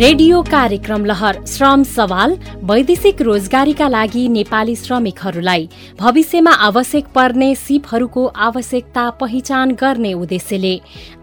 Radio कार्यक्रम लहर श्रम सवाल वैदेशिक रोजगारीका लागि नेपाली श्रमिकहरूलाई। भविष्यमा आवश्यक पर्ने सिपहरूको आवश्यकता पहिचान गर्ने उद्देश्यले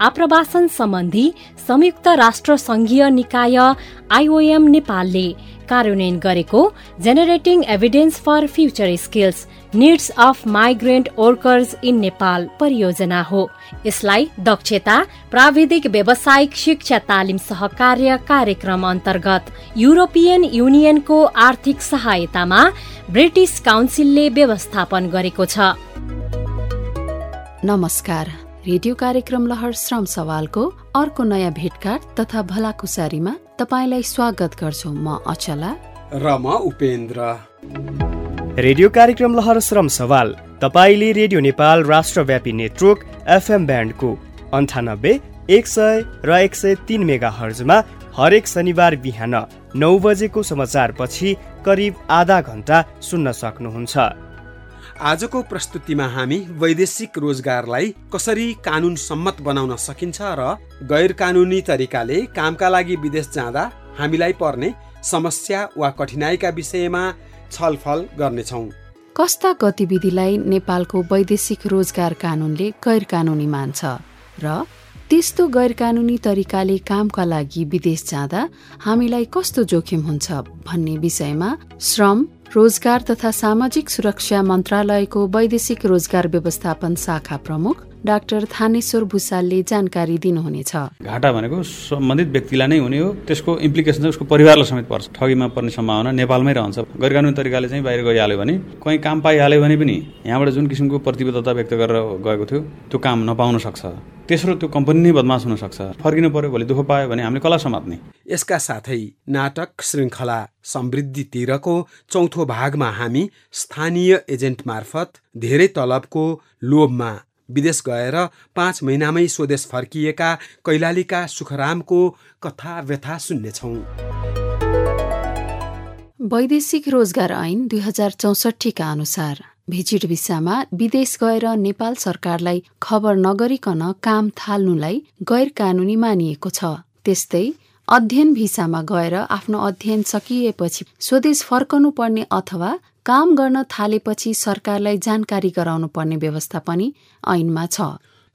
आप्रवासन सम्बन्धी संयुक्त राष्ट्र संघीय निकाय आइओएम नेपालले कार्यान्वयन गरेको generating evidence for future skills needs of migrant workers in Nepal परियोजना हो। यसलाई दक्षता प्राविधिक व्यावसायिक शिक्षा तालिम सहकार्य कार्यक्रम अन्तर्गत युरोपियन युनियनको आर्थिक सहायतामा ब्रिटिस काउन्सिलले व्यवस्थापन गरेको छ। नमस्कार। रेडियो कार्यक्रम लहर श्रम सवालको अर्को नयाँ भेटघाट तथा भलाकुसारीमा तपाईँलाई स्वागत गर्छु म अचला। र म उपेन्द्र। रेडियो कार्यक्रम लहर श्रम सवाल तपाईँले रेडियो नेपाल राष्ट्रव्यापी नेटवर्क एफएम ब्यान्डको अन्ठानब्बे एक सय र एक सय तिन मेगा हर्जमा हरेक शनिबार बिहान नौ बजेको समाचारपछि करिब आधा घन्टा सुन्न सक्नुहुन्छ। आजको प्रस्तुतिमा हामी वैदेशिक रोजगारलाई कसरी कानुन सम्मत बनाउन सकिन्छ र गैर कानुनी तरिकाले कामका लागि विदेश जाँदा हामीलाई पर्ने समस्या वा कठिनाइका विषयमा छलफल गर्नेछौँ। कस्ता गतिविधिलाई नेपालको वैदेशिक रोजगार कानुनले गैर कानुनी मान्छ र त्यस्तो गैर कानुनी तरिकाले कामका लागि विदेश जाँदा हामीलाई कस्तो जोखिम हुन्छ भन्ने विषयमा श्रम रोजगार तथा सामाजिक सुरक्षा मन्त्रालयको वैदेशिक रोजगार व्यवस्थापन शाखा प्रमुख डाक्टर थानेश्वर भूषालले जानकारी दिनुहुनेछ। घाटा भनेको सम्बन्धित व्यक्तिलाई नै हुने हो। त्यसको इम्प्लिकेसन चाहिँ उसको परिवारलाई समेत पर्छ। ठगीमा पर्ने सम्भावना नेपालमै रहन्छ। गैर कानुनी तरिकाले चाहिँ बाहिर गइहाल्यो भने कहीँ काम पाइहाल्यो भने पनि यहाँबाट जुन किसिमको प्रतिबद्धता व्यक्त गरेर गएको थियो त्यो काम नपाउन सक्छ। तेस्रो त्यो कम्पनी नै बदमास हुन सक्छ। फर्किनु पर्यो भोलि दुःख पायो भने हामीले कला समात्ने। यसका साथै नाटक श्रृङ्खला समृद्धितिरको चौथो भागमा हामी स्थानीय एजेन्ट मार्फत धेरै तलबको लोभमा विदेश गएर पाँच महिनामै स्वदेश फर्किएका कैलालीका सुखरामको कथा व्यथा सुन्नेछौँ। वैदेशिक रोजगार ऐन दुई हजार चौसठीका अनुसार भिजिट भिसामा विदेश गएर नेपाल सरकारलाई खबर नगरिकन काम थाल्नुलाई गैर कानुनी मानिएको छ। त्यस्तै अध्ययन भिसामा गएर आफ्नो अध्ययन सकिएपछि स्वदेश फर्कनु पर्ने अथवा काम गर्न थालेपछि सरकारलाई जानकारी गराउनु पर्ने व्यवस्था पनि ऐनमा छ।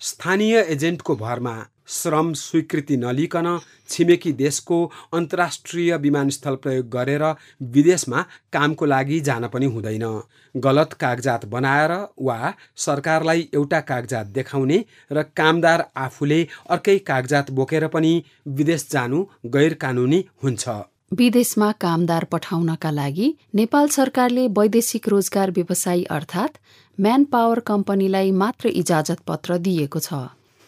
स्थानीय एजेन्टको भरमा श्रम स्वीकृति नलिकन छिमेकी देशको अन्तर्राष्ट्रिय विमानस्थल प्रयोग गरेर विदेशमा कामको लागि जान पनि हुँदैन। गलत कागजात बनाएर वा सरकारलाई एउटा कागजात देखाउने र कामदार आफूले अर्कै कागजात बोकेर पनि विदेश जानु गैर कानुनी हुन्छ। विदेशमा कामदार पठाउनका लागि नेपाल सरकारले वैदेशिक रोजगार व्यवसायी अर्थात् म्यान पावर कम्पनीलाई मात्र इजाजत पत्र दिएको छ।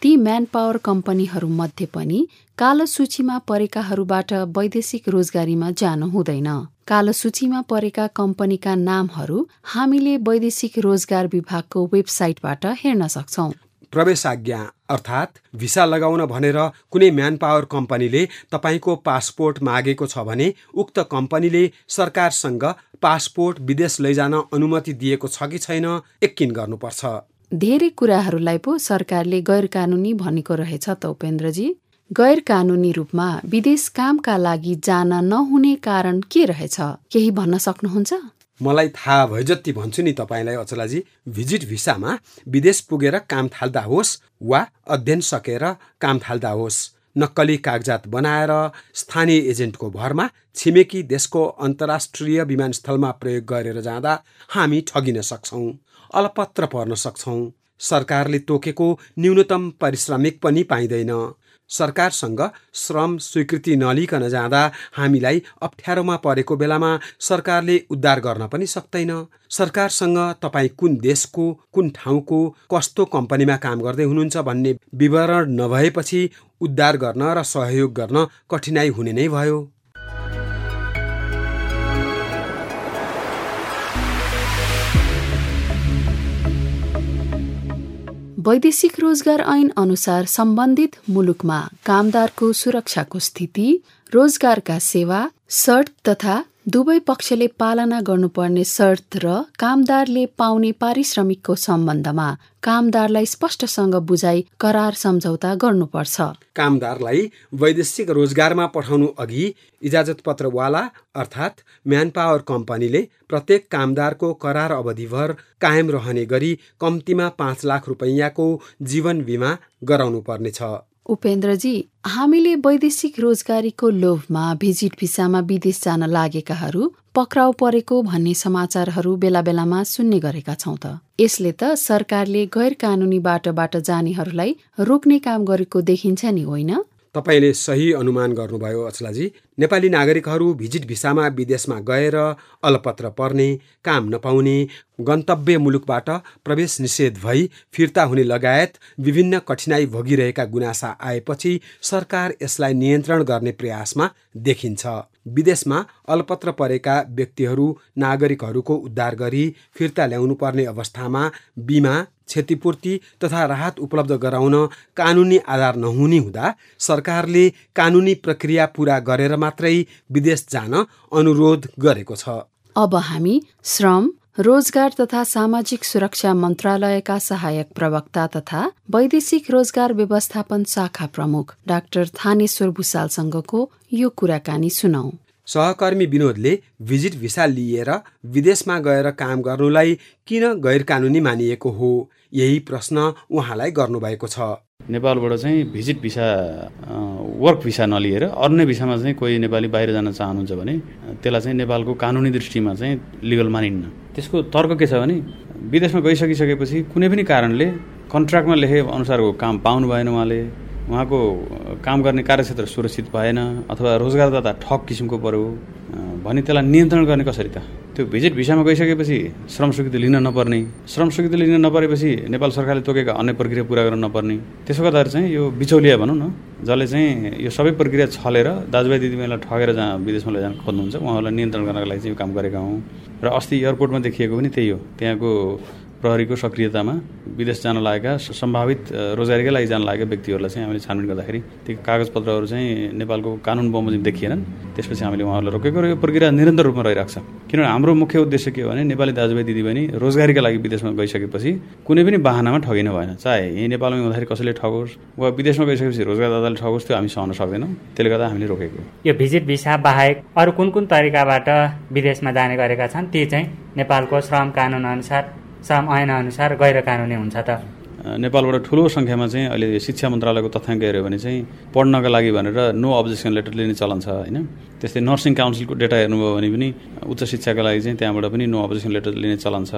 ती म्यान पावर कम्पनीहरूमध्ये पनि कालो सूचीमा परेकाहरूबाट वैदेशिक रोजगारीमा जानु हुँदैन। कालो सूचीमा परेका कम्पनीका नामहरू हामीले वैदेशिक रोजगार विभागको वेबसाइटबाट हेर्न सक्छौं। प्रवेशाज्ञा अर्थात् भिसा लगाउन भनेर कुनै म्यान पावर कम्पनीले तपाईँको पासपोर्ट मागेको छ भने उक्त कम्पनीले सरकारसँग पासपोर्ट विदेश लैजान अनुमति दिएको छ कि छैन एकिन गर्नुपर्छ। धेरै कुराहरूलाई पो सरकारले गैर कानुनी भनेको रहेछ त उपेन्द्रजी। गैर कानुनी रूपमा विदेश कामका लागि जान नहुने कारण के रहेछ? केही भन्न सक्नुहुन्छ? मलाई थाहा भए जति भन्छु नि तपाईँलाई अचलाजी। भिजिट भिसामा विदेश पुगेर काम थाल्दा होस् वा अध्ययन सकेर काम थाल्दा होस् नक्कली कागजात बनाएर स्थानीय एजेन्टको भरमा छिमेकी देशको अन्तर्राष्ट्रिय विमानस्थलमा प्रयोग गरेर जाँदा हामी ठगिन सक्छौँ। अलपत्र पर्न सक्छौँ। सरकारले तोकेको न्यूनतम पारिश्रमिक पनि पाइँदैन। सरकारसँग श्रम स्वीकृति नलिकन जाँदा हामीलाई अप्ठ्यारोमा परेको बेलामा सरकारले उद्धार गर्न पनि सक्दैन। सरकारसँग तपाईँ कुन देशको कुन ठाउँको कस्तो कम्पनीमा काम गर्दै हुनुहुन्छ भन्ने विवरण नभएपछि उद्धार गर्न र सहयोग गर्न कठिनाई हुने नै भयो। वैदेशिक रोजगार ऐन अनुसार सम्बन्धित मुलुकमा कामदारको सुरक्षाको स्थिति रोजगारका सेवा शर्त तथा दुवै पक्षले पालना गर्नुपर्ने शर्त र कामदारले पाउने पारिश्रमिकको सम्बन्धमा कामदारलाई स्पष्टसँग बुझाइ करार सम्झौता गर्नुपर्छ। कामदारलाई वैदेशिक रोजगारमा पठाउनु अघि इजाजत पत्रवाला अर्थात् म्यान पावर कम्पनीले प्रत्येक कामदारको करार अवधिभर कायम रहने गरी कम्तीमा पाँच लाख रुपैयाँको जीवन बिमा गराउनु पर्नेछ उपेन्द्रजी हामीले वैदेशिक रोजगारीको लोभमा भिजिट भिसामा विदेश जान लागेकाहरू पक्राउ परेको भन्ने समाचारहरू बेला बेलामा सुन्ने गरेका छौँ त। यसले त सरकारले गैर कानुनी बाटोबाट जानेहरूलाई रोक्ने काम गरेको देखिन्छ नि होइन? तपाईँले सही अनुमान गर्नुभयो अचलाजी। नेपाली नागरिकहरू भिजिट भिसामा विदेशमा गएर अलपत्र पर्ने काम नपाउने गन्तव्य मुलुकबाट प्रवेश निषेध भई फिर्ता हुने लगायत विभिन्न कठिनाई भोगिरहेका गुनासा आएपछि सरकार यसलाई नियन्त्रण गर्ने प्रयासमा देखिन्छ। विदेशमा अलपत्र परेका व्यक्तिहरू नागरिकहरूको उद्धार गरी फिर्ता ल्याउनु पर्ने अवस्थामा बिमा क्षतिपूर्ति तथा राहत उपलब्ध गराउन कानुनी आधार नहुने हुँदा सरकारले कानुनी प्रक्रिया पूरा गरेर मात्रै विदेश जान अनुरोध गरेको छ। अब हामी श्रम रोजगार तथा सामाजिक सुरक्षा मन्त्रालयका सहायक प्रवक्ता तथा वैदेशिक रोजगार व्यवस्थापन शाखा प्रमुख डाक्टर थानेश्वर भूषालसँगको यो कुराकानी सुनौ। सहकर्मी विनोदले भिजिट भिसा लिएर विदेशमा गएर काम गर्नुलाई किन गैर कानुनी मानिएको हो? यही प्रश्न उहाँलाई गर्नुभएको छ। नेपालबाट चाहिँ भिजिट भिसा वर्क भिसा नलिएर अन्य भिसामा चाहिँ कोही नेपाली बाहिर जान चाहनुहुन्छ भने त्यसलाई चाहिँ नेपालको कानुनी दृष्टिमा चाहिँ लिगल मानिन्न। त्यसको तर्क के छ भने विदेशमा गइसकिसकेपछि कुनै पनि कारणले कन्ट्र्याक्टमा लेखे अनुसारको काम पाउनु भएन उहाँले उहाँको काम गर्ने कार्यक्षेत्र सुरक्षित भएन अथवा रोजगारदाता ठग किसिमको पऱ्यो भने त्यसलाई नियन्त्रण गर्ने कसरी त? त्यो भिजिट भिसामा गइसकेपछि श्रम स्वीकृति लिन नपर्ने श्रम स्वीकृति लिन नपरेपछि नेपाल सरकारले तोकेका अन्य प्रक्रिया पुरा गर्न नपर्ने त्यसो गर्दाखेरि चाहिँ यो बिचौलिया भनौँ न जसले चाहिँ यो सबै प्रक्रिया छलेर दाजुभाइ दिदीबहिनीलाई ठगेर जहाँ विदेशमा लैजान खोज्नुहुन्छ उहाँहरूलाई नियन्त्रण गर्नको लागि चाहिँ यो काम गरेका हौँ। र अस्ति एयरपोर्टमा देखिएको पनि त्यही हो त्यहाँको प्रहरीको सक्रियतामा विदेश जान लागेका सम्भावित रोजगारीकै लागि जान लागेका व्यक्तिहरूलाई चाहिँ हामीले छानबिन गर्दाखेरि ती कागजपत्रहरू चाहिँ नेपालको कानुन बमोजिम देखिएनन्। त्यसपछि हामीले उहाँहरूलाई रोकेको र यो प्रक्रिया निरन्तर रूपमा रहिरहेको छ। किनभने हाम्रो मुख्य उद्देश्य के हो भने नेपाली दाजुभाइ दिदीबहिनी रोजगारीका लागि विदेशमा गइसकेपछि कुनै पनि बाहनामा ठगिनु भएन। चाहे यहीँ नेपालमा हुँदाखेरि कसैले ठगोस् वा विदेशमा गइसकेपछि रोजगारदाताले ठगोस् त्यो हामी सहन सक्दैनौँ। त्यसले गर्दा हामीले रोकेको। यो भिजिट भिसा बाहेक अरू कुन कुन तरिकाबाट विदेशमा जाने गरेका छन् ती चाहिँ नेपालको श्रम कानुन अनुसार श्रम ऐन अनुसार गैर कानुनी हुन्छ त। नेपालबाट ठुलो सङ्ख्यामा चाहिँ अहिले शिक्षा मन्त्रालयको तथ्याङ्क हेऱ्यो भने चाहिँ पढ्नका लागि भनेर नो अब्जेक्सन लेटर लिने चलन छ होइन? त्यस्तै नर्सिङ काउन्सिलको डेटा हेर्नुभयो भने पनि उच्च शिक्षाका लागि चाहिँ त्यहाँबाट पनि नो अब्जेक्सन लेटर लिने चलन छ।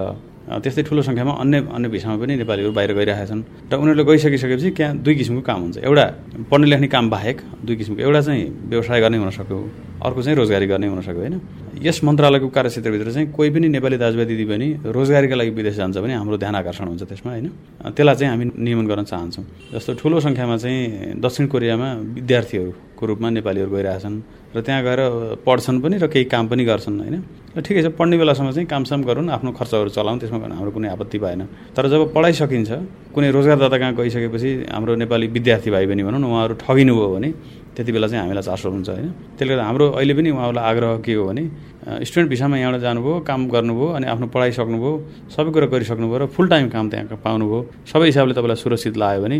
त्यस्तै ठुलो सङ्ख्यामा अन्य अन्य भिसामा पनि नेपालीहरू बाहिर गइरहेका छन्। र उनीहरूले गइसकिसकेपछि त्यहाँ दुई किसिमको काम हुन्छ। एउटा पढ्ने लेख्ने काम बाहेक दुई किसिमको एउटा चाहिँ व्यवसाय गर्ने हुन सक्यो अर्को चाहिँ रोजगारी गर्ने हुन सक्यो होइन? यस मन्त्रालयको कार्यक्षेत्रभित्र चाहिँ कोही पनि नेपाली दाजुभाइ दिदी पनि रोजगारीका लागि विदेश जान्छ भने हाम्रो ध्यान आकर्षण हुन्छ त्यसमा होइन? त्यसलाई चाहिँ हामी नियमन गर्न चाहन्छौँ। जस्तो ठुलो सङ्ख्यामा चाहिँ दक्षिण कोरियामा विद्यार्थीहरूको रूपमा नेपालीहरू गइरहेछन् र त्यहाँ गएर पढ्छन् पनि र केही काम पनि गर्छन् होइन? र ठिकै छ पढ्ने बेलासम्म चाहिँ कामसाम गरौँ आफ्नो खर्चहरू चलाउँ त्यसमा हाम्रो कुनै आपत्ति भएन। तर जब पढाइ सकिन्छ कुनै रोजगारदाता कहाँ गइसकेपछि हाम्रो नेपाली विद्यार्थी भाइ बहिनी भनौँ न उहाँहरू ठगिनु भयो भने त्यति बेला चाहिँ हामीलाई चासो हुन्छ होइन? त्यसले गर्दा हाम्रो अहिले पनि उहाँहरूलाई आग्रह के हो भने स्टुडेन्ट भिसामा यहाँबाट जानुभयो काम गर्नुभयो अनि आफ्नो पढाइ सक्नुभयो सबै कुरा गरिसक्नुभयो र फुल टाइम काम त्यहाँ पाउनुभयो। सबै हिसाबले तपाईँलाई सुरक्षित लाग्यो भने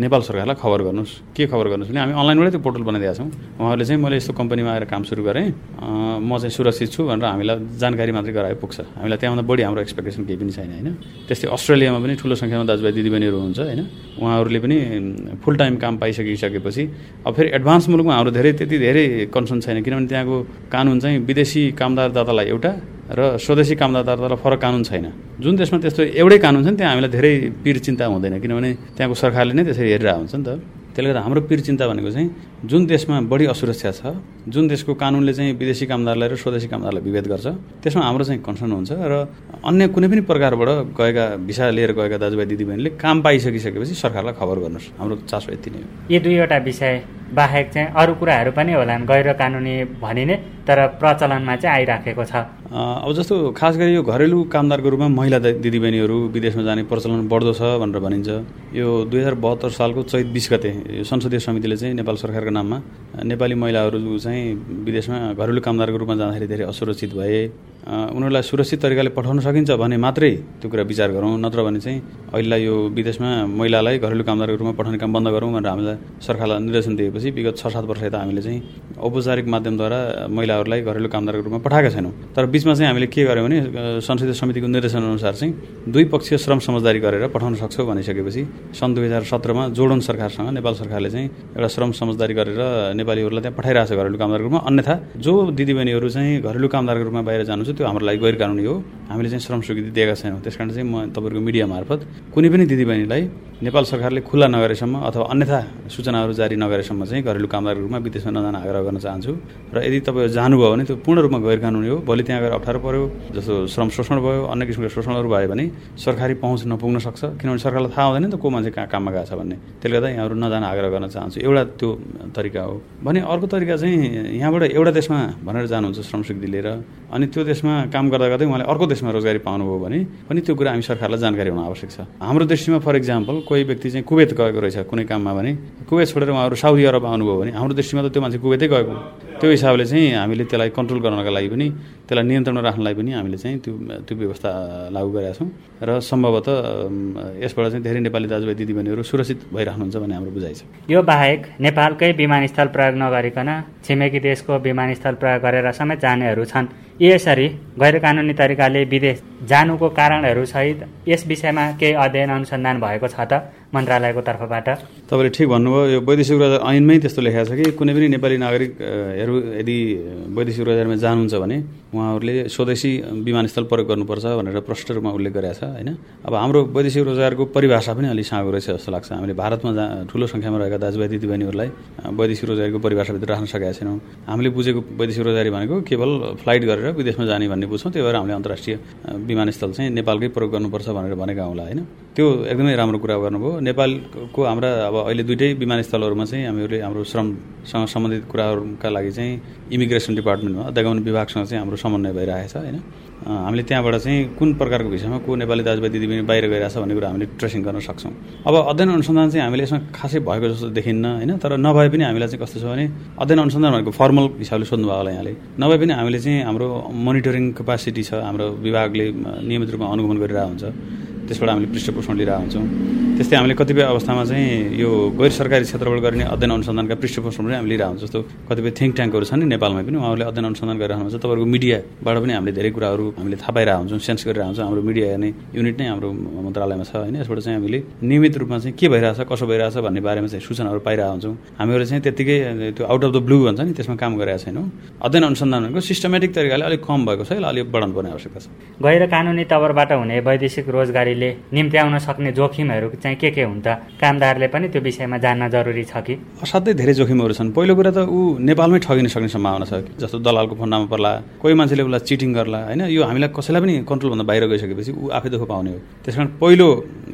नेपाल सरकारलाई खबर गर्नुहोस्। के खबर गर्नुहोस् भने हामी अनलाइनबाटै त्यो पोर्टल बनाइदिएका छौँ। उहाँहरूले चाहिँ मैले यस्तो कम्पनीमा आएर काम सुरु गरेँ। म चाहिँ सुरक्षित छु भनेर हामीलाई जानकारी मात्रै गराए पुग्छ। हामीलाई त्यहाँभन्दा बढी हाम्रो एक्सपेक्टेसन केही पनि छैन होइन? त्यस्तै अस्ट्रेलियामा पनि ठुलो सङ्ख्यामा दाजुभाइ दिदीबहिनीहरू हुन्छ होइन? उहाँहरूले पनि फुल टाइम काम पाइसकिसकेपछि अब फेरि एडभान्स मुलुकमा हाम्रो धेरै त्यति धेरै कन्सर्न छैन। किनभने त्यहाँको कानुन चाहिँ विदेशी कामदारदातालाई एउटा र स्वदेशी कामदारदातालाई फरक कानुन छैन। जुन देशमा त्यस्तो एउटै कानुन छ नि त्यहाँ हामीलाई धेरै पिर चिन्ता हुँदैन। किनभने त्यहाँको सरकारले नै त्यसरी हेरिरहेको हुन्छ नि त। त्यसले गर्दा हाम्रो पिर चिन्ता भनेको चाहिँ जुन देशमा बढी असुरक्षा छ जुन देशको कानुनले चाहिँ विदेशी कामदारलाई र स्वदेशी कामदारलाई विभेद गर्छ त्यसमा हाम्रो चाहिँ कन्सर्न हुन्छ र अन्य कुनै पनि प्रकारबाट गएका भिसा लिएर गएका दाजुभाइ दिदीबहिनीले काम पाइसकिसकेपछि सरकारलाई खबर गर्नुहोस्। हाम्रो चासो यति नै हो। यी दुईवटा विषय बाहेक चाहिँ अरू कुराहरू पनि होलान् गैर कानुनी भनिने तर प्रचलनमा चाहिँ आइराखेको छ। अब जस्तो खास गरी यो घरेलु कामदारको रूपमा महिला दिदीबहिनीहरू विदेशमा जाने प्रचलन बढ्दो छ भनेर भनिन्छ। यो दुई हजार बहत्तर सालको चैत बिस गते संसदीय समितिले चाहिँ नेपाल सरकारको Yargılama नेपाली महिलाहरू चाहिँ विदेशमा घरेलु कामदारको रूपमा जाँदाखेरि धेरै असुरक्षित भए। उनीहरूलाई सुरक्षित तरिकाले पठाउन सकिन्छ भने मात्रै त्यो कुरा विचार गरौँ नत्र भने चाहिँ अहिलेलाई यो विदेशमा महिलालाई घरेलु कामदारको रूपमा पठाउने काम बन्द गरौँ भनेर हामीलाई सरकारलाई निर्देशन दिएपछि विगत छ सात वर्ष यता हामीले चाहिँ औपचारिक माध्यमद्वारा महिलाहरूलाई घरेलु कामदारको रूपमा पठाएका छैनौँ। तर बिचमा चाहिँ हामीले के गर्यौँ भने संसदीय समितिको निर्देशन अनुसार चाहिँ दुई पक्षीय श्रम समझदारी गरेर पठाउन सक्छौँ भनिसकेपछि सन् दुई हजार सत्रमा जोडोन सरकारसँग नेपाल सरकारले चाहिँ एउटा श्रम समझदारी गरेर नेपालीहरूलाई त्यहाँ पठाइरहेको छ घरेलु कामदारको रूपमा। अन्यथा जो दिदीबहिनीहरू चाहिँ घरेलु कामदारको रूपमा बाहिर जानु छ त्यो हाम्रो लागि गैर कानुनी हो। हामीले चाहिँ श्रम स्वीकृति दिएका छैनौँ। त्यस कारण चाहिँ म तपाईँहरूको मिडिया मार्फत कुनै पनि दिदीबहिनीलाई नेपाल सरकारले खुल्ला नगरेसम्म अथवा अन्यथा सूचनाहरू जारी नगरेसम्म चाहिँ घरेलु कामदारको रूपमा विदेशमा नजान आग्रह गर्न चाहन्छु। र यदि तपाईँ जानुभयो भने त्यो पूर्ण रूपमा गैर कानुनी हो। भोलि त्यहाँ गएर अप्ठ्यारो पऱ्यो जस्तो श्रम शोषण भयो अन्य किसिमको शोषणहरू भयो भने सरकारी पहुँच नपुग्न सक्छ। किनभने सरकारलाई थाहा हुँदैन नि त को मान्छे कहाँ काममा गएको छ भन्ने। त्यसले गर्दा यहाँहरू नजान आग्रह गर्न चाहन्छु। एउटा त्यो तरिका हो। भने अर्को तरिका चाहिँ यहाँबाट एउटा देशमा भनेर जानुहुन्छ श्रम स्वीकृति लिएर अनि त्यो देशमा काम गर्दा गर्दै उहाँले अर्को देशमा रोजगारी पाउनुभयो भने पनि त्यो कुरा हामी सरकारलाई जानकारी हुन आवश्यक छ। हाम्रो दृष्टिमा फर इक्जाम्पल कोही व्यक्ति चाहिँ कुवेत गएको रहेछ कुनै काममा भने कुवेत छोडेर उहाँहरू साउदी अरब आउनुभयो भने हाम्रो दृष्टिमा त त्यो मान्छे कुवेतै गएको त्यो हिसाबले चाहिँ हामीले त्यसलाई कन्ट्रोल गर्नका लागि पनि त्यसलाई नियन्त्रणमा राख्नलाई पनि हामीले चाहिँ त्यो त्यो व्यवस्था लागू गरेका छौँ। र सम्भवतः यसबाट चाहिँ धेरै नेपाली दाजुभाइ दिदीबहिनीहरू सुरक्षित भइराख्नुहुन्छ भन्ने हाम्रो बुझाइ छ। यो बाहेक नेपालकै विमानस्थल प्रयोग नगरिकन छिमेकी देशको विमानस्थल प्रयोग गरेर समेत जानेहरू छन्। यसरी गैर कानुनी तरिकाले विदेश जानुको कारणहरू सहित यस विषयमा केही अध्ययन अनुसन्धान भएको छ त? मन्त्रालयको तर्फबाट। तपाईँले ठिक भन्नुभयो यो वैदेशिक रोजगार ऐनमै त्यस्तो लेखेको छ कि कुनै पनि नेपाली नागरिकहरू यदि वैदेशिक रोजगारमा जानुहुन्छ भने उहाँहरूले स्वदेशी विमानस्थल प्रयोग गर्नुपर्छ भनेर प्रष्ट रूपमा उल्लेख गरेका छ होइन? अब हाम्रो वैदेशिक रोजगारको परिभाषा पनि अलिक साँगो रहेछ जस्तो लाग्छ। हामीले भारतमा जहाँ ठुलो सङ्ख्यामा रहेका दाजुभाइ दिदीबहिनीहरूलाई वैदेशिक रोजगारीको परिभाषाभित्र राख्न सकेका छैनौँ। हामीले बुझेको वैदेशिक रोजगारी भनेको केवल फ्लाइट गरेर विदेशमा जाने भन्ने बुझ्छौँ त्यही भएर हामीले अन्तर्राष्ट्रिय विमानस्थल चाहिँ नेपालकै प्रयोग गर्नुपर्छ भनेर भनेका होला होइन? त्यो एकदमै राम्रो कुरा गर्नुभयो। नेपालको हाम्रा अब अहिले दुइटै विमानस्थलहरूमा चाहिँ हामीहरूले हाम्रो श्रमसँग सम्बन्धित कुराहरूका लागि चाहिँ इमिग्रेसन डिपार्टमेन्टमा अध्यागमन विभागसँग चाहिँ हाम्रो समन्वय भइरहेको छ होइन? हामीले त्यहाँबाट चाहिँ कुन प्रकारको विषयमा को नेपाली दाजुभाइ दिदीबहिनी बाहिर गइरहेछ भन्ने कुरा हामीले ट्रेसिङ गर्न सक्छौँ। अब अध्ययन अनुसन्धान चाहिँ हामीले यसमा खासै भएको जस्तो देखिन्न होइन? तर नभए पनि हामीलाई चाहिँ कस्तो छ भने अध्ययन अनुसन्धान भनेको फर्मल हिसाबले सोध्नुभयो होला यहाँले। नभए पनि हामीले चाहिँ हाम्रो मोनिटरिङ क्यापासिटी छ हाम्रो विभागले नियमित रूपमा अनुगमन गरिरहेको हुन्छ। त्यसबाट हामीले पृष्ठपोषण लिइरहेको हुन्छौँ। त्यस्तै हामीले कतिपय अवस्थामा चाहिँ यो गैर सरकारी क्षेत्रबाट गर्ने अध्ययन अनुसन्धानका पृष्ठपोषण पनि हामीले लिइरहेको जस्तो कतिपय थिङ्क ट्याङ्कहरू छन् नि नेपालमा पनि उहाँहरूले अध्ययन अनुसन्धान गरिरहनुहुन्छ तपाईँहरूको मिडियाबाट पनि हामीले धेरै कुराहरू हामीले थाहा पाइरहेको हुन्छौँ सेन्स गरिरहेको हुन्छौँ। हाम्रो मिडिया हेर्ने युनिट नै हाम्रो मन्त्रालयमा छ होइन। यसबाट चाहिँ हामीले नियमित रूपमा चाहिँ के भइरहेछ कसो भइरहेछ भन्ने बारेमा चाहिँ सूचनाहरू पाइरहेको हुन्छौँ। हामीहरू चाहिँ त्यत्तिकै त्यो आउट अफ द ब्लू भन्छ नि त्यसमा काम गरिरहेको छैनौँ। अध्ययन अनुसन्धान भनेको सिस्टमेटिक तरिकाले अलिक कम भएको छ यसलाई अलिक बढाउनु पर्ने आवश्यकता छ। गैर कानुनी तवरबाट हुने वैदेशिक रोजगारीले निम्त्याउन सक्ने जोखिमहरू चाहिँ के के हुन्छ? कामदारले पनि त्यो विषयमा जान्न जरुरी छ कि? असाध्यै धेरै जोखिमहरू छन्। पहिलो कुरा त ऊ नेपालमै ठगिन सक्ने सम्भावना छ जस्तो दलालको फोन नाममा पर्ला कोही मान्छेले उसलाई चिटिङ गर्ला होइन? यो हामीलाई कसैलाई पनि कन्ट्रोलभन्दा बाहिर गइसकेपछि ऊ आफै दुःख पाउने हो। त्यस पहिलो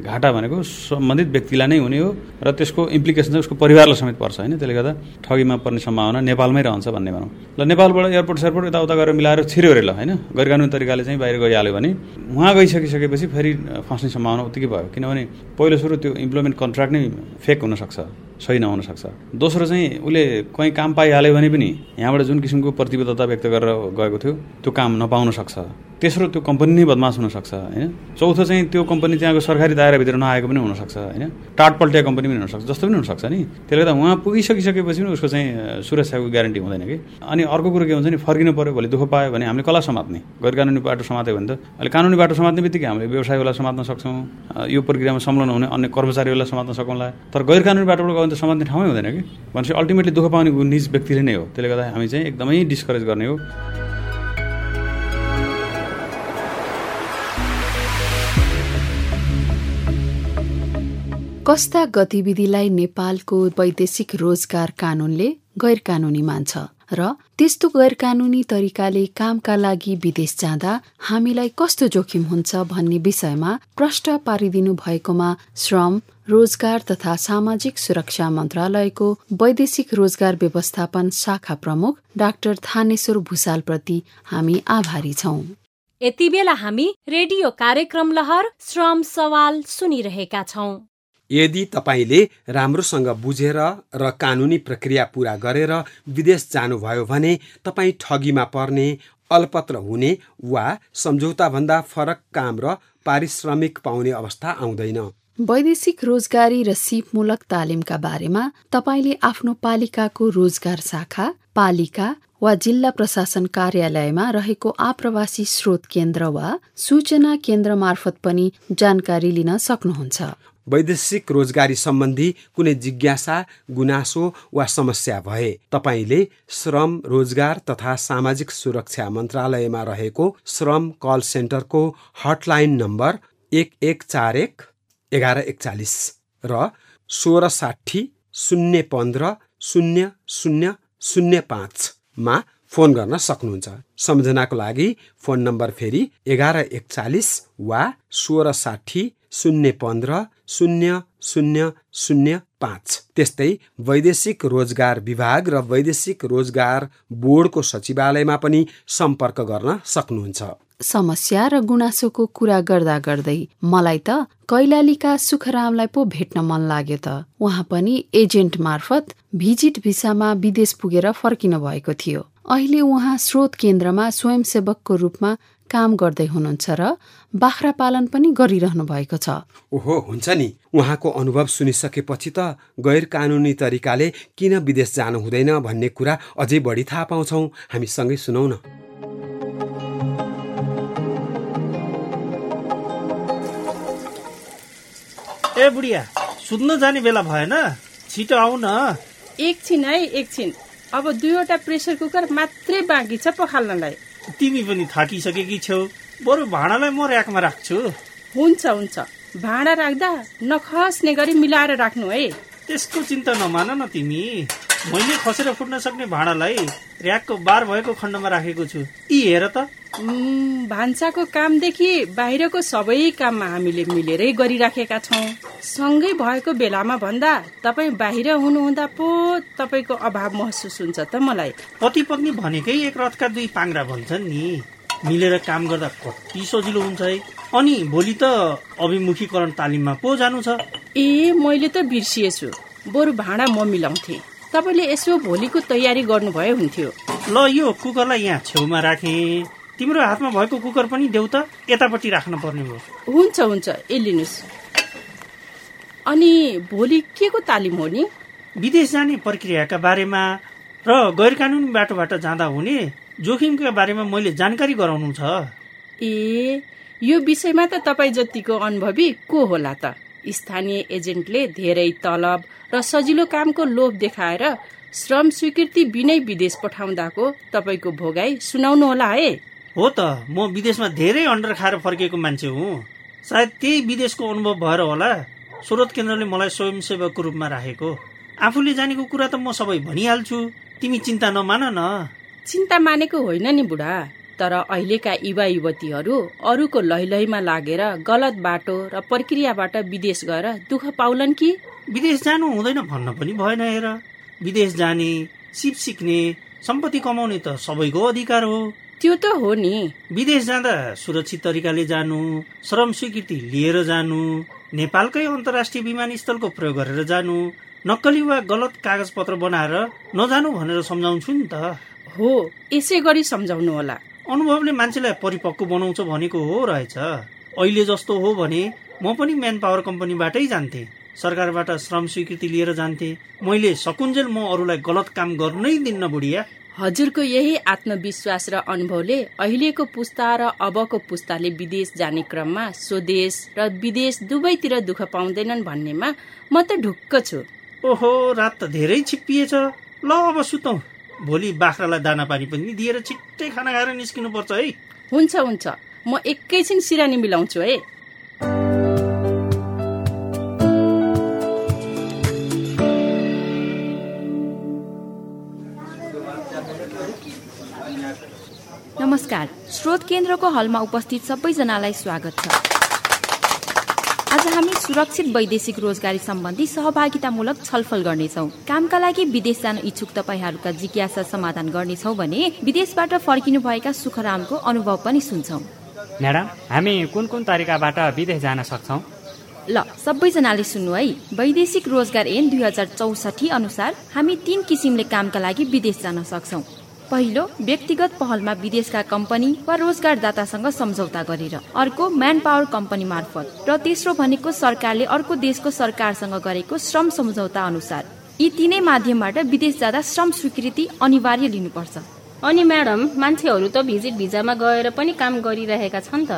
घाटा भनेको सम्बन्धित व्यक्तिलाई नै हुने हो र त्यसको इम्प्लिकेसन चाहिँ उसको परिवारलाई समेत पर्छ होइन? त्यसले गर्दा ठगीमा पर्ने सम्भावना नेपालमै रहन्छ भन्ने भनौँ। ल नेपालबाट एयरपोर्ट सेयरपोर्ट यताउता गरेर मिलाएर छिर्यो अरे ल होइन? गैर कानुनी तरिकाले चाहिँ बाहिर गइहाल्यो भने उहाँ गइसकिसकेपछि फेरि फस्ने सम्भावना उत्तिकै भयो। किनभने पहिलो सुरु त्यो इम्प्लोइमेन्ट कन्ट्र्याक्ट नै फेक हुनसक्छ सही नहुन सक्छ दोस्रो चाहिँ उसले कहीँ काम पाइहाल्यो भने पनि यहाँबाट जुन किसिमको प्रतिबद्धता व्यक्त गरेर गएको थियो त्यो काम नपाउन सक्छ तेस्रो त्यो कम्पनी नै बदमास हुनसक्छ होइन? चौथो चाहिँ त्यो कम्पनी त्यहाँको सरकारी दायराभित्र नआएको पनि हुनसक्छ होइन? टाट पल्टिया कम्पनी पनि हुनसक्छ जस्तो पनि हुनसक्छ नि। त्यसले गर्दा उहाँ पुगिसकिसकेपछि पनि उसको चाहिँ सुरक्षाको ग्यारेन्टी हुँदैन कि? अनि अर्को कुरो के हुन्छ नि फर्किनु पऱ्यो भोलि दुःख पायो भने हामीले कसलाई समात्ने। गैर कानुनी बाटो समात्यो भने त अहिले कानुनी बाटो समात्ने बित्तिकै हामीले व्यवसायलाई समात्न सक्छौँ यो प्रक्रियामा संलग्न हुने अन्य कर्मचारीहरूलाई समात्न सकौँला तर गैर कानुनी बाटोबाट गयो भने त समात्ने ठाउँै हुँदैन कि? भनेपछि अल्टिमेटली दुःख पाउने निज व्यक्तिले नै हो। त्यसले गर्दा हामी चाहिँ एकदमै डिस्करेज गर्ने हो। कस्ता गतिविधिलाई नेपालको वैदेशिक रोजगार कानूनले गैर कानुनी मान्छ र त्यस्तो गैर कानुनी तरिकाले कामका लागि विदेश जाँदा हामीलाई कस्तो जोखिम हुन्छ भन्ने विषयमा प्रष्ट पारिदिनु भएकोमा श्रम रोजगार तथा सामाजिक सुरक्षा मन्त्रालयको वैदेशिक रोजगार व्यवस्थापन शाखा प्रमुख डाक्टर थानेश्वर भूषालप्रति हामी आभारी छौं। यति बेला हामी रेडियो कार्यक्रम लहर श्रम सवाल सुनिरहेका छौं। यदि तपाईँले राम्रोसँग बुझेर र कानुनी प्रक्रिया पुरा गरेर विदेश जानुभयो भने तपाईँ ठगीमा पर्ने अल्पत्र हुने वा सम्झौताभन्दा फरक काम र पारिश्रमिक पाउने अवस्था आउँदैन। वैदेशिक रोजगारी र सिपमूलक तालिमका बारेमा तपाईँले आफ्नो पालिकाको रोजगार शाखा पालिका वा जिल्ला प्रशासन कार्यालयमा रहेको आप्रवासी स्रोत केन्द्र वा सूचना केन्द्र मार्फत पनि जानकारी लिन सक्नुहुन्छ। वैदेशिक रोजगारी सम्बन्धी कुनै जिज्ञासा गुनासो वा समस्या भए तपाईँले श्रम रोजगार तथा सामाजिक सुरक्षा मन्त्रालयमा रहेको श्रम कल सेन्टरको हटलाइन नम्बर एक एक चार एक एघार एकचालिस र सोह्र साठी शून्य पन्ध्र शून्य शून्य शून्य पाँचमा फोन गर्न सक्नुहुन्छ। सम्झनाको लागि फोन नम्बर फेरि एघार एकचालिस वा सोह्र साठी शून्य पन्ध्र शून्य शून्य शून्य पाँच। त्यस्तै वैदेशिक रोजगार विभाग र वैदेशिक रोजगार बोर्डको सचिवालयमा पनि सम्पर्क गर्न सक्नुहुन्छ। समस्या र गुनासोको कुरा गर्दा गर्दै मलाई त कैलालीका सुखरामलाई पो भेट्न मन लाग्यो त। उहाँ पनि एजेन्ट मार्फत भिजिट भिसामा विदेश पुगेर फर्किनु भएको थियो। अहिले उहाँ स्रोत केन्द्रमा स्वयंसेवकको रूपमा काम गर्दै हुनुहुन्छ र बाख्रा पालन पनि गरिरहनु भएको छ। ओहो हुन्छ नि। उहाँको अनुभव सुनिसकेपछि त गैर कानुनी तरिकाले किन विदेश जानु हुँदैन भन्ने कुरा अझै बढी थाहा पाउँछौ। हामी सँगै सुनौ न। ए बुढिया सुत्न जाने बेला भएन। छिटो आऊ न। एकछिन है एकछिन। अब दुईवटा प्रेसर कुकर मात्रै बाँकी छ पखाल्नलाई। तिमी पनि थाकिसकेकी छेउ बरु भाँडालाई म ऱ्याकमा राख्छु। हुन्छ हुन्छ। भाँडा राख्दा नखस्ने गरी मिलाएर राख्नु है। त्यसको चिन्ता नमान न तिमी। मैले खसेर फुट्न सक्ने भाँडालाई ऱ्याकको बार भएको खण्डमा राखेको छु। यी हेर त। भान्साको कामदेखि बाहिरको सबै काममा हामीले मिलेरै गरिराखेका छौँ। सँगै भएको बेलामा भन्दा तपाईँ बाहिर हुनुहुँदा पो तपाईँको अभाव महसुस हुन्छ त मलाई। पति पत्नी भनेकै एक रथका दुई पाङ्रा भन्छन् नि। मिलेर काम गर्दा कति सजिलो हुन्छ है। अनि भोलि त अभिमुखीकरण तालिममा पो जानु छ। ए मैले त बिर्सिएछु। बरु भाँडा म मिलाउँथे। तपाईँले यसो भोलिको तयारी गर्नुभए हुन्थ्यो। ल यो कुकरलाई यहाँ छेउमा राखे। तिम्रो हातमा भएको कुकर पनि देऊ त यतापट्टि राख्न पर्ने हो। हुन्छ हुन्छ ए लिनुहोस्। अनि भोलि के को तालिम हो नि? विदेश जाने प्रक्रियाका बारेमा र गैर कानुनी बाटोबाट जाँदा हुने जोखिमका बारेमा मैले जानकारी गराउनु छ। ए यो विषयमा त तपाईँ जतिको अनुभवी को होला त? स्थानीय एजेन्टले धेरै तलब र सजिलो कामको लोभ देखाएर श्रम स्वीकृति बिनै विदेश पठाउँदाको तपाईँको भोगाई सुनाउनु होला है। हो त म विदेशमा धेरै अन्डर खाएर फर्किएको मान्छे हुँ। सायद त्यही विदेशको अनुभव भएर होला। स्रोत केन्द्रले मलाई स्वयंसेवकको रूपमा राखेको। आफूले जानेको कुरा त म सबै भनिहाल्छु। तिमी चिन्ता नमान न। चिन्ता मानेको होइन नि बुढा। तर अहिलेका युवा युवतीहरू अरूको लैलैमा लागेर गलत बाटो र प्रक्रियाबाट विदेश गएर दुःख पाउलन् कि? विदेश जानु हुँदैन भन्न पनि भएन हेर। विदेश जाने सिप सिक्ने सम्पत्ति कमाउने त सबैको अधिकार हो। त्यो त हो नि। विदेश जाँदा सुरक्षित तरिकाले जानु श्रम स्वीकृति लिएर जानु नेपालकै अन्तर्राष्ट्रिय विमानस्थलको प्रयोग गरेर जानु नक्कली वा गलत कागज पत्र बनाएर नजानु भनेर सम्झाउँछु नि त। हो यसै गरी सम्झाउनु होला। अनुभवले मान्छेलाई परिपक्व बनाउँछ भनेको हो रहेछ। अहिले जस्तो हो भने म पनि म्यान पावर कम्पनीबाटै जान्थे। सरकारबाट श्रम स्वीकृति लिएर जान्थे। मैले सकुन्जेल म अरूलाई गलत काम गर्नै दिन्न बुढिया। हजुरको यही आत्मविश्वास र अनुभवले अहिलेको पुस्ता र अबको पुस्ताले विदेश जाने क्रममा स्वदेश र विदेश दुवैतिर दुःख पाउँदैनन् भन्नेमा म त ढुक्क छु। ओहो रात त धेरै छिप्पिएछ ल अब सुतौँ। भोलि बाख्रालाई दाना पानी पनि दिएर छिट्टै खाना खाएर निस्किनु पर्छ है। हुन्छ हुन्छ। म एकैछिन सिरानी मिलाउँछु है। नमस्कार। स्रोत केन्द्रको हलमा उपस्थित सबैजनालाई स्वागत छ। आज हामी सुरक्षित वैदेशिक रोजगारी सम्बन्धी सहभागितामूलक छलफल गर्नेछौ। कामका लागि विदेश जान इच्छुक तपाईँहरूका जिज्ञासा समाधान गर्नेछौ भने विदेशबाट फर्किनु भएका सुखरामको अनुभव पनि सुन्छौ। म्याडम हामी कुन कुन तरिकाबाट विदेश जान सक्छौँ? ल सबैजनाले सुन्नु है। वैदेशिक रोजगार ऐन दुई हजार चौसठी अनुसार हामी तीन किसिमले कामका लागि विदेश जान सक्छौ। पहिलो व्यक्तिगत पहलमा विदेशका कम्पनी वा रोजगारदातासँग सम्झौता गरेर अर्को म्यान पावर कम्पनी मार्फत र तेस्रो भनेको सरकारले अर्को देशको सरकारसँग गरेको श्रम सम्झौता अनुसार यी तीनै माध्यमबाट विदेश जाँदा श्रम स्वीकृति अनिवार्य लिनुपर्छ। अनि म्याडम मान्छेहरू त भिजिट भिजामा गएर पनि काम गरिरहेका छन् त।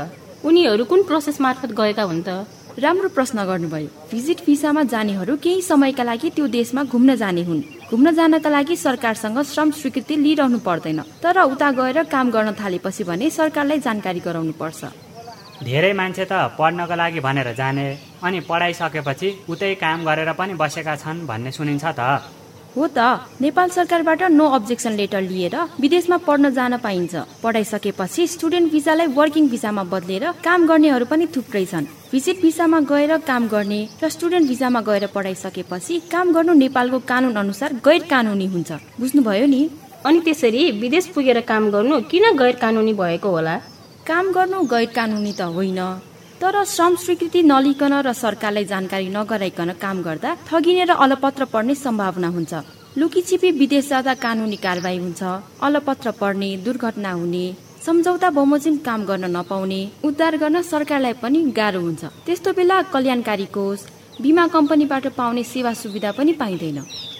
उनीहरू कुन प्रोसेस मार्फत गएका हुन् त? राम्रो प्रश्न गर्नुभयो। भिजिट भिसामा जानेहरू केही समयका लागि त्यो देशमा घुम्न जाने हुन्। घुम्न जानका लागि सरकारसँग श्रम स्वीकृति लिइरहनु पर्दैन तर उता गएर काम गर्न थालेपछि भने सरकारलाई जानकारी गराउनु पर्छ। धेरै मान्छे त पढ्नको लागि भनेर जाने अनि पढाइसकेपछि उतै काम गरेर पनि बसेका छन् भन्ने सुनिन्छ त। हो त। नेपाल सरकारबाट नो अब्जेक्सन लेटर लिएर विदेशमा पढ्न जान पाइन्छ। पढाइसकेपछि स्टुडेन्ट भिसालाई वर्किङ भिसामा बदलेर काम गर्नेहरू पनि थुप्रै छन्। भिजिट भिसामा गएर काम गर्ने र स्टुडेन्ट भिसामा गएर पढाइसकेपछि काम गर्नु नेपालको कानुन अनुसार गैर कानुनी हुन्छ। बुझ्नुभयो नि? अनि त्यसरी विदेश पुगेर काम गर्नु किन गैर कानुनी भएको होला? काम गर्नु गैर कानुनी त होइन। तर श्रम स्वीकृति नलिकन र सरकारलाई जानकारी नगराइकन काम गर्दा ठगिने र अलपत्र पर्ने सम्भावना हुन्छ। लुकीछिपी विदेश जाँदा कानुनी कारवाही हुन्छ। अलपत्र पर्ने दुर्घटना हुने सम्झौता बमोजिम काम गर्न नपाउने उद्धार गर्न सरकारलाई पनि गाह्रो हुन्छ। त्यस्तो बेला कल्याणकारी कोष बिमा कम्पनीबाट पाउने सेवा सुविधा पनि पाइँदैन।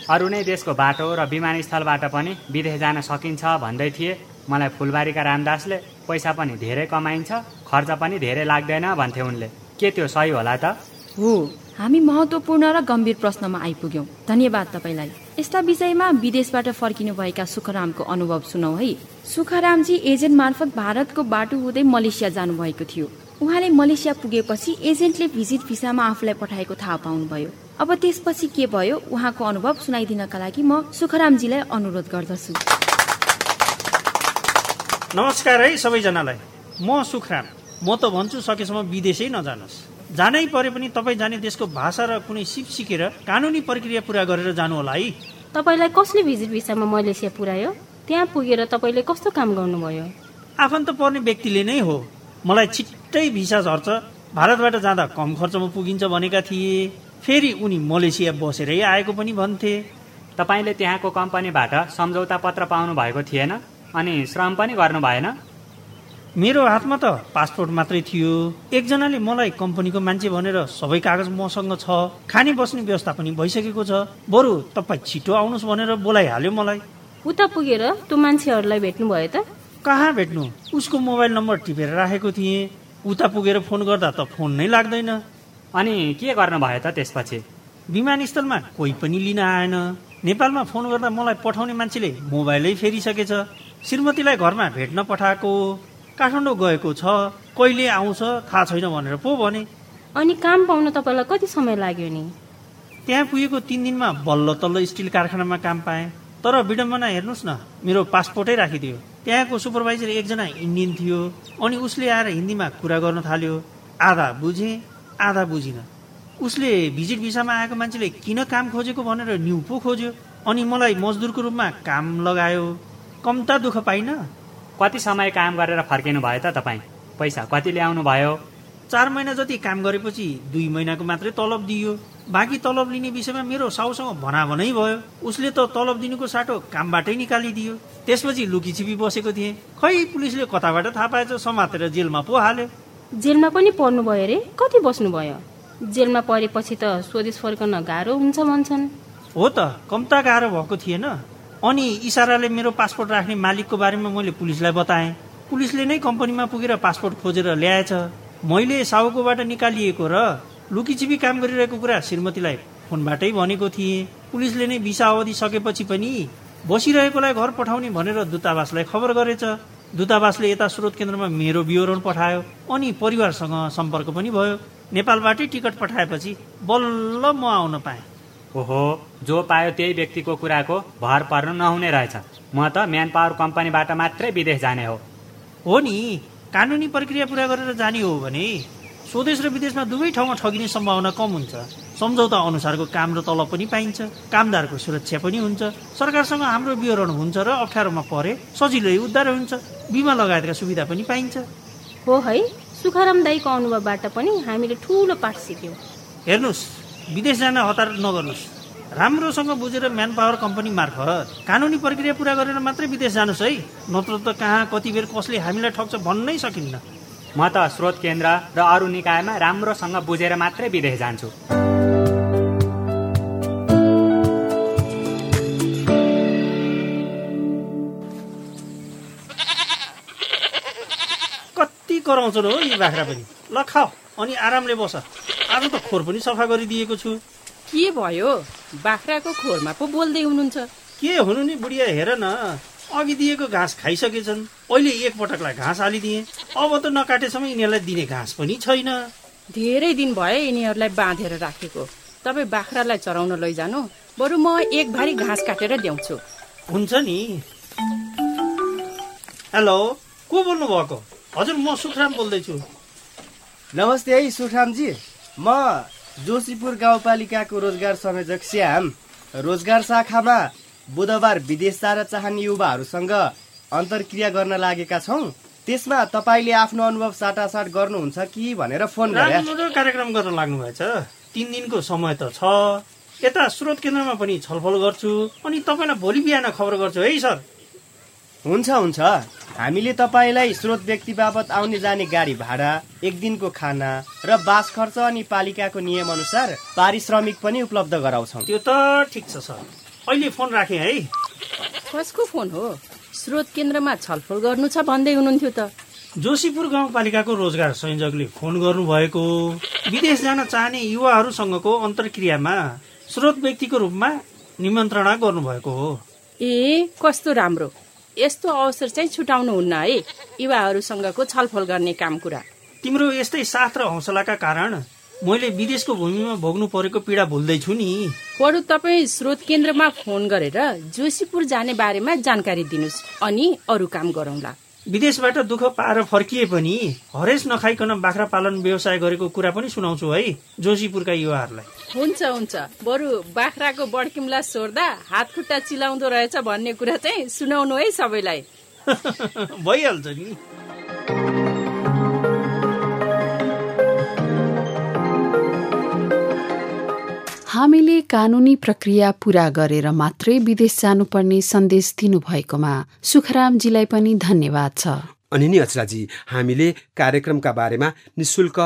अरू नै देशको बाटो र विमानस्थलबाट पनि विदेश जान सकिन्छ भन्दै थिए मलाई फुलबारीका रामदासले। पैसा पनि धेरै कमाइन्छ खर्च पनि धेरै लाग्दैन भन्थे उनले। के त्यो सही होला त? हो हामी महत्वपूर्ण र गम्भीर प्रश्नमा आइपुग्यौँ। धन्यवाद तपाईँलाई। यस्ता विषयमा विदेशबाट फर्किनुभएका सुखरामको अनुभव सुनौ है। सुखरामजी एजेन्ट मार्फत भारतको बाटो हुँदै मलेसिया जानुभएको थियो। उहाँले मलेसिया पुगेपछि एजेन्टले भिजिट भिसामा आफूलाई पठाएको थाहा पाउनुभयो। अब त्यसपछि के भयो उहाँको अनुभव सुनाइदिनका लागि म सुखरामजीलाई अनुरोध गर्दछु। नमस्कार है सबैजनालाई। म सुखराम। म त भन्छु सकेसम्म विदेशै नजानुहोस् जानै परे पनि तपाईँ जाने देशको भाषा र कुनै सिप सिकेर कानुनी प्रक्रिया पुरा गरेर जानु होला है। तपाईँलाई कसले भिजिट भिसामा मलेसिया पुर्यायो त्यहाँ पुगेर तपाईँले कस्तो काम गर्नुभयो? आफन्त पर्ने व्यक्तिले नै हो। मलाई छिट्टै भिसा झर्छ। भारतबाट जाँदा कम खर्चमा पुगिन्छ भनेका थिए। फेरि उनी मलेसिया बसेरै आएको पनि भन्थे। तपाईँले त्यहाँको कम्पनीबाट सम्झौता पत्र पाउनु भएको थिएन? अनि श्रम पनि गर्नु भएन। मेरो हातमा त पासपोर्ट मात्रै थियो। एकजनाले मलाई कम्पनीको मान्छे भनेर सबै कागज मसँग छ। खाने बस्ने व्यवस्था पनि भइसकेको छ। बरु तपाईँ छिटो आउनुहोस् भनेर बोलाइहाल्यो मलाई। उता पुगेर त्यो मान्छेहरूलाई भेट्नुभयो त। कहाँ भेट्नु? उसको मोबाइल नम्बर टिपेर राखेको थिएँ। उता पुगेर फोन गर्दा त फोन नै लाग्दैन। अनि के गर्नुभयो त त्यसपछि? विमानस्थलमा कोही पनि लिन आएन। नेपालमा फोन गर्दा मलाई पठाउने मान्छेले मोबाइलै फेरिसकेछ। श्रीमतीलाई घरमा भेट्न पठाएको काठमाडौँ गएको छ कहिले आउँछ थाहा छैन भनेर पो भने। अनि काम पाउन तपाईँलाई कति समय लाग्यो नि? त्यहाँ पुगेको तिन दिनमा बल्ल तल्ल स्टिल कारखानामा काम पाएँ। तर विडम्बना हेर्नुहोस् न मेरो पासपोर्टै राखिदियो। त्यहाँको सुपरभाइजर एकजना इन्डियन थियो अनि उसले आएर हिन्दीमा कुरा गर्न थाल्यो। आधा बुझेँ आधा बुझिनँ। उसले भिजिट भिसामा आएको मान्छेले किन काम खोजेको भनेर न्यु पो खोज्यो अनि मलाई मजदुरको रूपमा काम लगायो। कम्ता दुःख पाइनँ। कति समय काम गरेर फर्किनु भयो त तपाईँ? पैसा कति ल्याउनु भयो? चार महिना जति काम गरेपछि दुई महिनाको मात्रै तलब दियो। बाँकी तलब लिने विषयमा मेरो साउसँग भनाभनै भयो। उसले त तलब दिनुको साटो कामबाटै निकालिदियो। त्यसपछि लुकीछिपी बसेको थिएँ। खै पुलिसले कताबाट थाहा पाएछ? समातेर जेलमा पो हाल्यो। जेलमा पनि पर्नुभयो अरे? कति बस्नुभयो? जेलमा परेपछि त स्वदेश फर्कन गाह्रो हुन्छ भन्छन्। हो त कम्ता गाह्रो भएको थिएन। अनि इसाराले मेरो पासपोर्ट राख्ने मालिकको बारेमा मैले पुलिसलाई बताएँ। पुलिसले नै कम्पनीमा पुगेर पासपोर्ट खोजेर ल्याएछ। मैले साउकोबाट निकालिएको र लुकीचिपी काम गरिरहेको कुरा श्रीमतीलाई फोनबाटै भनेको थिएँ। पुलिसले नै भिसा अवधि सकेपछि पनि बसिरहेकोलाई घर पठाउने भनेर दूतावासलाई खबर गरेछ। दूतावासले यता स्रोत केन्द्रमा मेरो विवरण पठायो अनि परिवारसँग सम्पर्क पनि भयो। नेपालबाटै टिकट पठाएपछि बल्ल म आउन पाएँ। ओहो जो पायो त्यही व्यक्तिको कुराको भर पर्नु नहुने रहेछ। म त म्यान पावर कम्पनीबाट मात्रै विदेश जाने हो। हो नि कानुनी प्रक्रिया पुरा गरेर जाने हो भने स्वदेश र विदेशमा दुवै ठाउँमा ठगिने सम्भावना कम हुन्छ। सम्झौता अनुसारको काम र तलब पनि पाइन्छ कामदारको सुरक्षा पनि हुन्छ सरकारसँग हाम्रो विवरण हुन्छ र अप्ठ्यारोमा परे सजिलै उद्धार हुन्छ बिमा लगायतका सुविधा पनि पाइन्छ। हो है सुखाराम दाईको अनुभवबाट पनि हामीले ठुलो पाठ सिक्यौँ। हेर्नुहोस् विदेश जान हतार नगर्नुहोस्। राम्रोसँग बुझेर म्यान पावर कम्पनी मार्फत कानुनी प्रक्रिया पुरा गरेर मात्रै विदेश जानुहोस् है। नत्र त कहाँ कति बेर कसले हामीलाई ठग्छ भन्नै सकिन्न। म त स्रोत केन्द्र र अरू निकायमा राम्रोसँग बुझेर मात्रै विदेश जान्छु। कति कराउँछन् हो यी बाख्रा पनि ल खाऊ अनि आरामले बस। आज त खोर पनि सफा गरिदिएको छु। के भयो? बाख्राको खोरमा पो बोल्दै हुनुहुन्छ। के हुनु नि बुढिया हेर न। अघि दिएको घाँस खाइसकेछन्। अहिले एकपटकलाई घाँस हालिदिएँ। अब त नकाटेसम्म यिनीहरूलाई दिने घाँस पनि छैन। धेरै दिन भयो यिनीहरूलाई बाँधेर राखेको। तपाईँ बाख्रालाई चराउन लैजानु। बरु म एक भारी घाँस काटेर ल्याउँछु। हुन्छ नि। हेलो को बोल्नु भएको हजुर म सुखराम बोल्दैछु। नमस्ते है सुखरामजी। म जोशीपुर गाउँपालिकाको रोजगार संयोजक श्याम। रोजगार शाखामा बुधबार विदेश जान चाहने युवाहरूसँग अन्तर्क्रिया गर्न लागेका छौँ। त्यसमा तपाईँले आफ्नो अनुभव साटासाट गर्नुहुन्छ कि भनेर फोन गरे। राम्रो कार्यक्रम गर्न लाग्नु भएछ तिन दिनको समय त छ। यता स्रोत केन्द्रमा पनि छलफल गर्छु। अनि तपाईँलाई भोलि बिहान खबर गर्छु। है सर। हुन्छ हुन्छ। हामीले तपाईँलाई स्रोत व्यक्ति बापत आउने जाने गाडी भाडा एक दिनको खाना र बास खर्च अनि पालिकाको नियम अनुसार पारिश्रमिक पनि उपलब्ध गराउँछौँ। त्यो त ठिक छ सर। अहिले फोन राखेँ है। कसको फोन हो? स्रोत केन्द्रमा छलफल गर्नु छ भन्दै हुनुहुन्थ्यो त। जोशीपुर गाउँपालिकाको रोजगार संयोजकले फोन गर्नुभएको। विदेश जान चाहने युवाहरूसँगको अन्तर्क्रियामा स्रोत व्यक्तिको रूपमा निमन्त्रणा गर्नुभएको हो। ए कस्तो राम्रो। यस्तो अवसर चाहिँ छुटाउनुहुन्न है। युवाहरूसँगको छलफल गर्ने काम कुरा। तिम्रो यस्तै साथ र हौसलाका कारण मैले विदेशको भूमिमा भोग्नु परेको पीडा भुल्दैछु नि। बरु तपाईँ स्रोत केन्द्रमा फोन गरेर जोशीपुर जाने बारेमा जानकारी दिनुहोस् अनि अरू काम गरौँला। विदेशबाट दुःख पाएर फर्किए पनि हरेस नखाइकन बाख्रा पालन व्यवसाय गरेको कुरा पनि सुनाउँछु है जोशीपुरका युवाहरूलाई। हुन्छ हुन्छ। बरु बाख्राको बड्किमलाई सोर्दा हात खुट्टा चिलाउँदो रहेछ भन्ने कुरा चाहिँ सुनाउनु है सबैलाई। भइहाल्छ नि। हामीले कानुनी प्रक्रिया पूरा गरेर मात्रै विदेश जानुपर्ने सन्देश दिनुभएकोमा सुखरामजीलाई पनि धन्यवाद छ। अनि नि अचराजी हामीले कार्यक्रमका बारेमा निशुल्क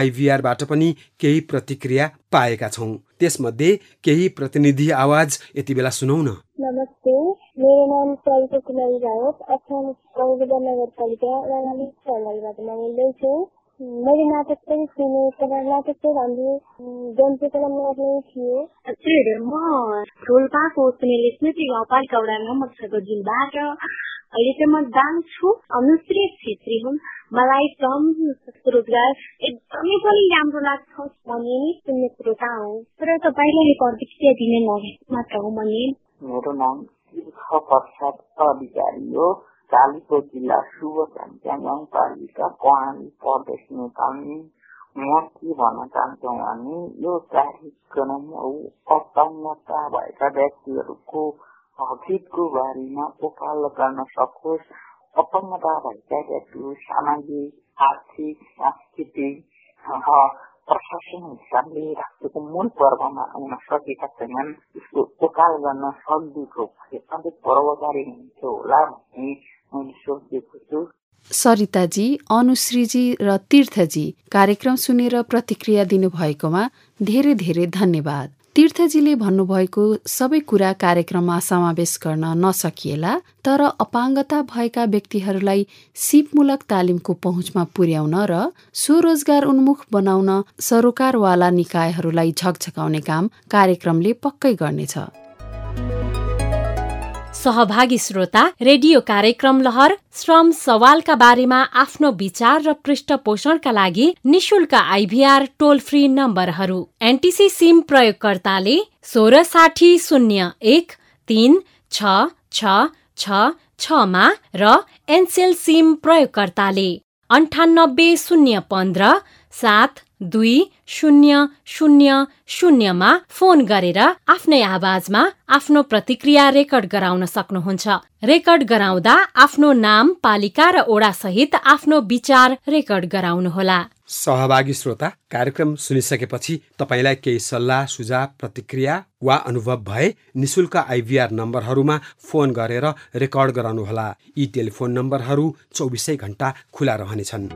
आइभीआरबाट पनि केही प्रतिक्रिया पाएका छौँ। त्यसमध्ये केही प्रतिनिधि आवाज यति बेला सुनौ न। नमस्ते मेरो नाम सरिता कुमारी रावत कलकत्ता नगरपालिका रणाली सर्लाहीबाट म बोल्दैछु मैले नाटक पनि सुने तर नाटक चाहिँ हाम्रो जनचेतना नाटक नै थियो हजुर म रोल्पाको सुनेले स्मृति गाउँपालिका वडा नम्बर छको जिल्लाबाट अहिले चाहिँ म जान्छु अनुश्री छेत्री हुन् मलाई श्रम रोजगार एकदमै पनि राम्रो लाग्छ भन्ने नि सुन्ने कुरो त हो तर तपाईँलाई प्रतिक्रिया दिने मात्र हो भने मेरो नाम तीर्थ प्रसाद अधिकारी हो कालीको जिल्ला शुभ सङ्ख्या गाउँपालिका कहानी प्रदेश नेपालमी म के भन्न चाहन्छु भने यो कार्यक्रम अपाङ्गता भएका व्यक्तिहरूको हितको बारेमा उकालो गर्न सकोस् अपङ्गता भएका व्यक्तिहरू सामाजिक आर्थिक सांस्कृतिक प्रशासन हिसाबले राष्ट्रको मूल पर्वमा आउन सकेका छैनन् यसको उकाल गर्न सक्दिएको भए अलिक पर्वकारी हुन्थ्यो होला भन्ने मैले सोचेको छु सरिताजी अनुश्रीजी र तीर्थजी कार्यक्रम सुनेर प्रतिक्रिया दिनुभएकोमा धेरै धेरै धन्यवाद। तीर्थजीले भन्नुभएको सबै कुरा कार्यक्रममा समावेश गर्न नसकिएला तर अपाङ्गता भएका व्यक्तिहरूलाई सिपमूलक तालिमको पहुँचमा पुर्याउन र स्वरोजगार उन्मुख बनाउन सरोकारवाला निकायहरूलाई झकझकाउने काम कार्यक्रमले पक्कै गर्नेछ। सहभागी श्रोता रेडियो कार्यक्रम लहर श्रम सवालका बारेमा आफ्नो विचार र पृष्ठपोषणका लागि निशुल्क आइभीआर टोल फ्री नम्बरहरू। एनटिसी सिम प्रयोगकर्ताले सोह्र साठी शून्य एक तिन छ छ छ छमा र एनसेल सिम प्रयोगकर्ताले अन्ठानब्बे शून्य पन्ध्र सात दुई शून्य शून्य शून्यमा फोन गरेर आफ्नै आवाजमा आफ्नो प्रतिक्रिया रेकर्ड गराउन सक्नुहुन्छ। रेकर्ड गराउँदा आफ्नो नाम पालिका र ओडा सहित आफ्नो विचार रेकर्ड गराउनुहोला। सहभागी श्रोता कार्यक्रम सुनिसकेपछि तपाईँलाई केही सल्लाह सुझाव प्रतिक्रिया वा अनुभव भए निशुल्क आइभीआर नम्बरहरूमा फोन गरेर रेकर्ड गराउनुहोला। यी टेलिफोन नम्बरहरू चौबिसै घण्टा खुला रहनेछन्।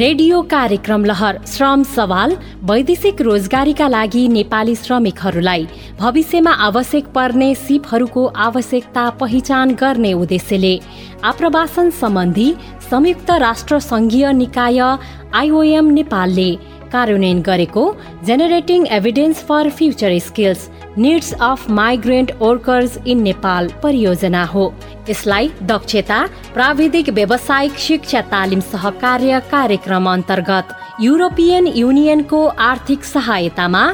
रेडियो कार्यक्रम लहर श्रम सवाल वैदेशिक रोजगारीका लागि नेपाली श्रमिकहरूलाई। भविष्यमा आवश्यक पर्ने सिपहरूको आवश्यकता पहिचान गर्ने उद्देश्यले। आप्रवासन सम्बन्धी संयुक्त राष्ट्र संघीय निकाय आइओएम नेपालले कार्यान्वयन गरेको generating evidence for future skills needs of migrant workers in Nepal परियोजना हो। यसलाई दक्षता प्राविधिक व्यावसायिक शिक्षा तालिम सहकार्य कार्यक्रम अन्तर्गत युरोपियन युनियनको आर्थिक सहायतामा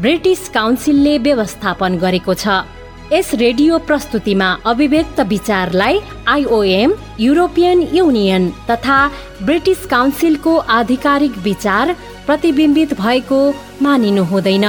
ब्रिटिस काउन्सिलले व्यवस्थापन गरेको छ। यस रेडियो प्रस्तुतिमा अभिव्यक्त विचारलाई आइओएम युरोपियन युनियन तथा ब्रिटिस काउन्सिलको आधिकारिक विचार प्रतिबिम्बित भएको मानिनु हुँदैन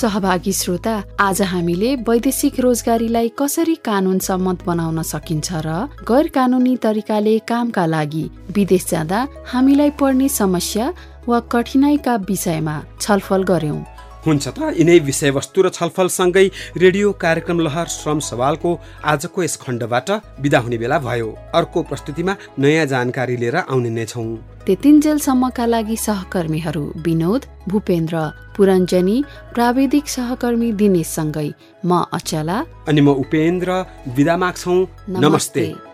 सहभागी श्रोता आज हामीले वैदेशिक रोजगारीलाई कसरी कानून सम्मत बनाउन सकिन्छ र गैर कानुनी तरिकाले कामका लागि विदेश जाँदा हामीलाई पर्ने समस्या वा कठिनाइका विषयमा छलफल गर्यौं हुन्छ त। यिनै विषयवस्तु र छलफलसँगै रेडियो कार्यक्रम लहर श्रम सवालको आजको यस खण्डबाट विदा हुने बेला भयो। अर्को प्रस्तुतिमा नयाँ जानकारी लिएर आउने नै छौँ। त्यतिन्जेलसम्मका लागि सहकर्मीहरू विनोद भूपेन्द्र पुरञ्जनी प्राविधिक सहकर्मी दिनेशसँगै म अचला। अनि म उपेन्द्र विदा माग्छौ। नमस्ते, नमस्ते।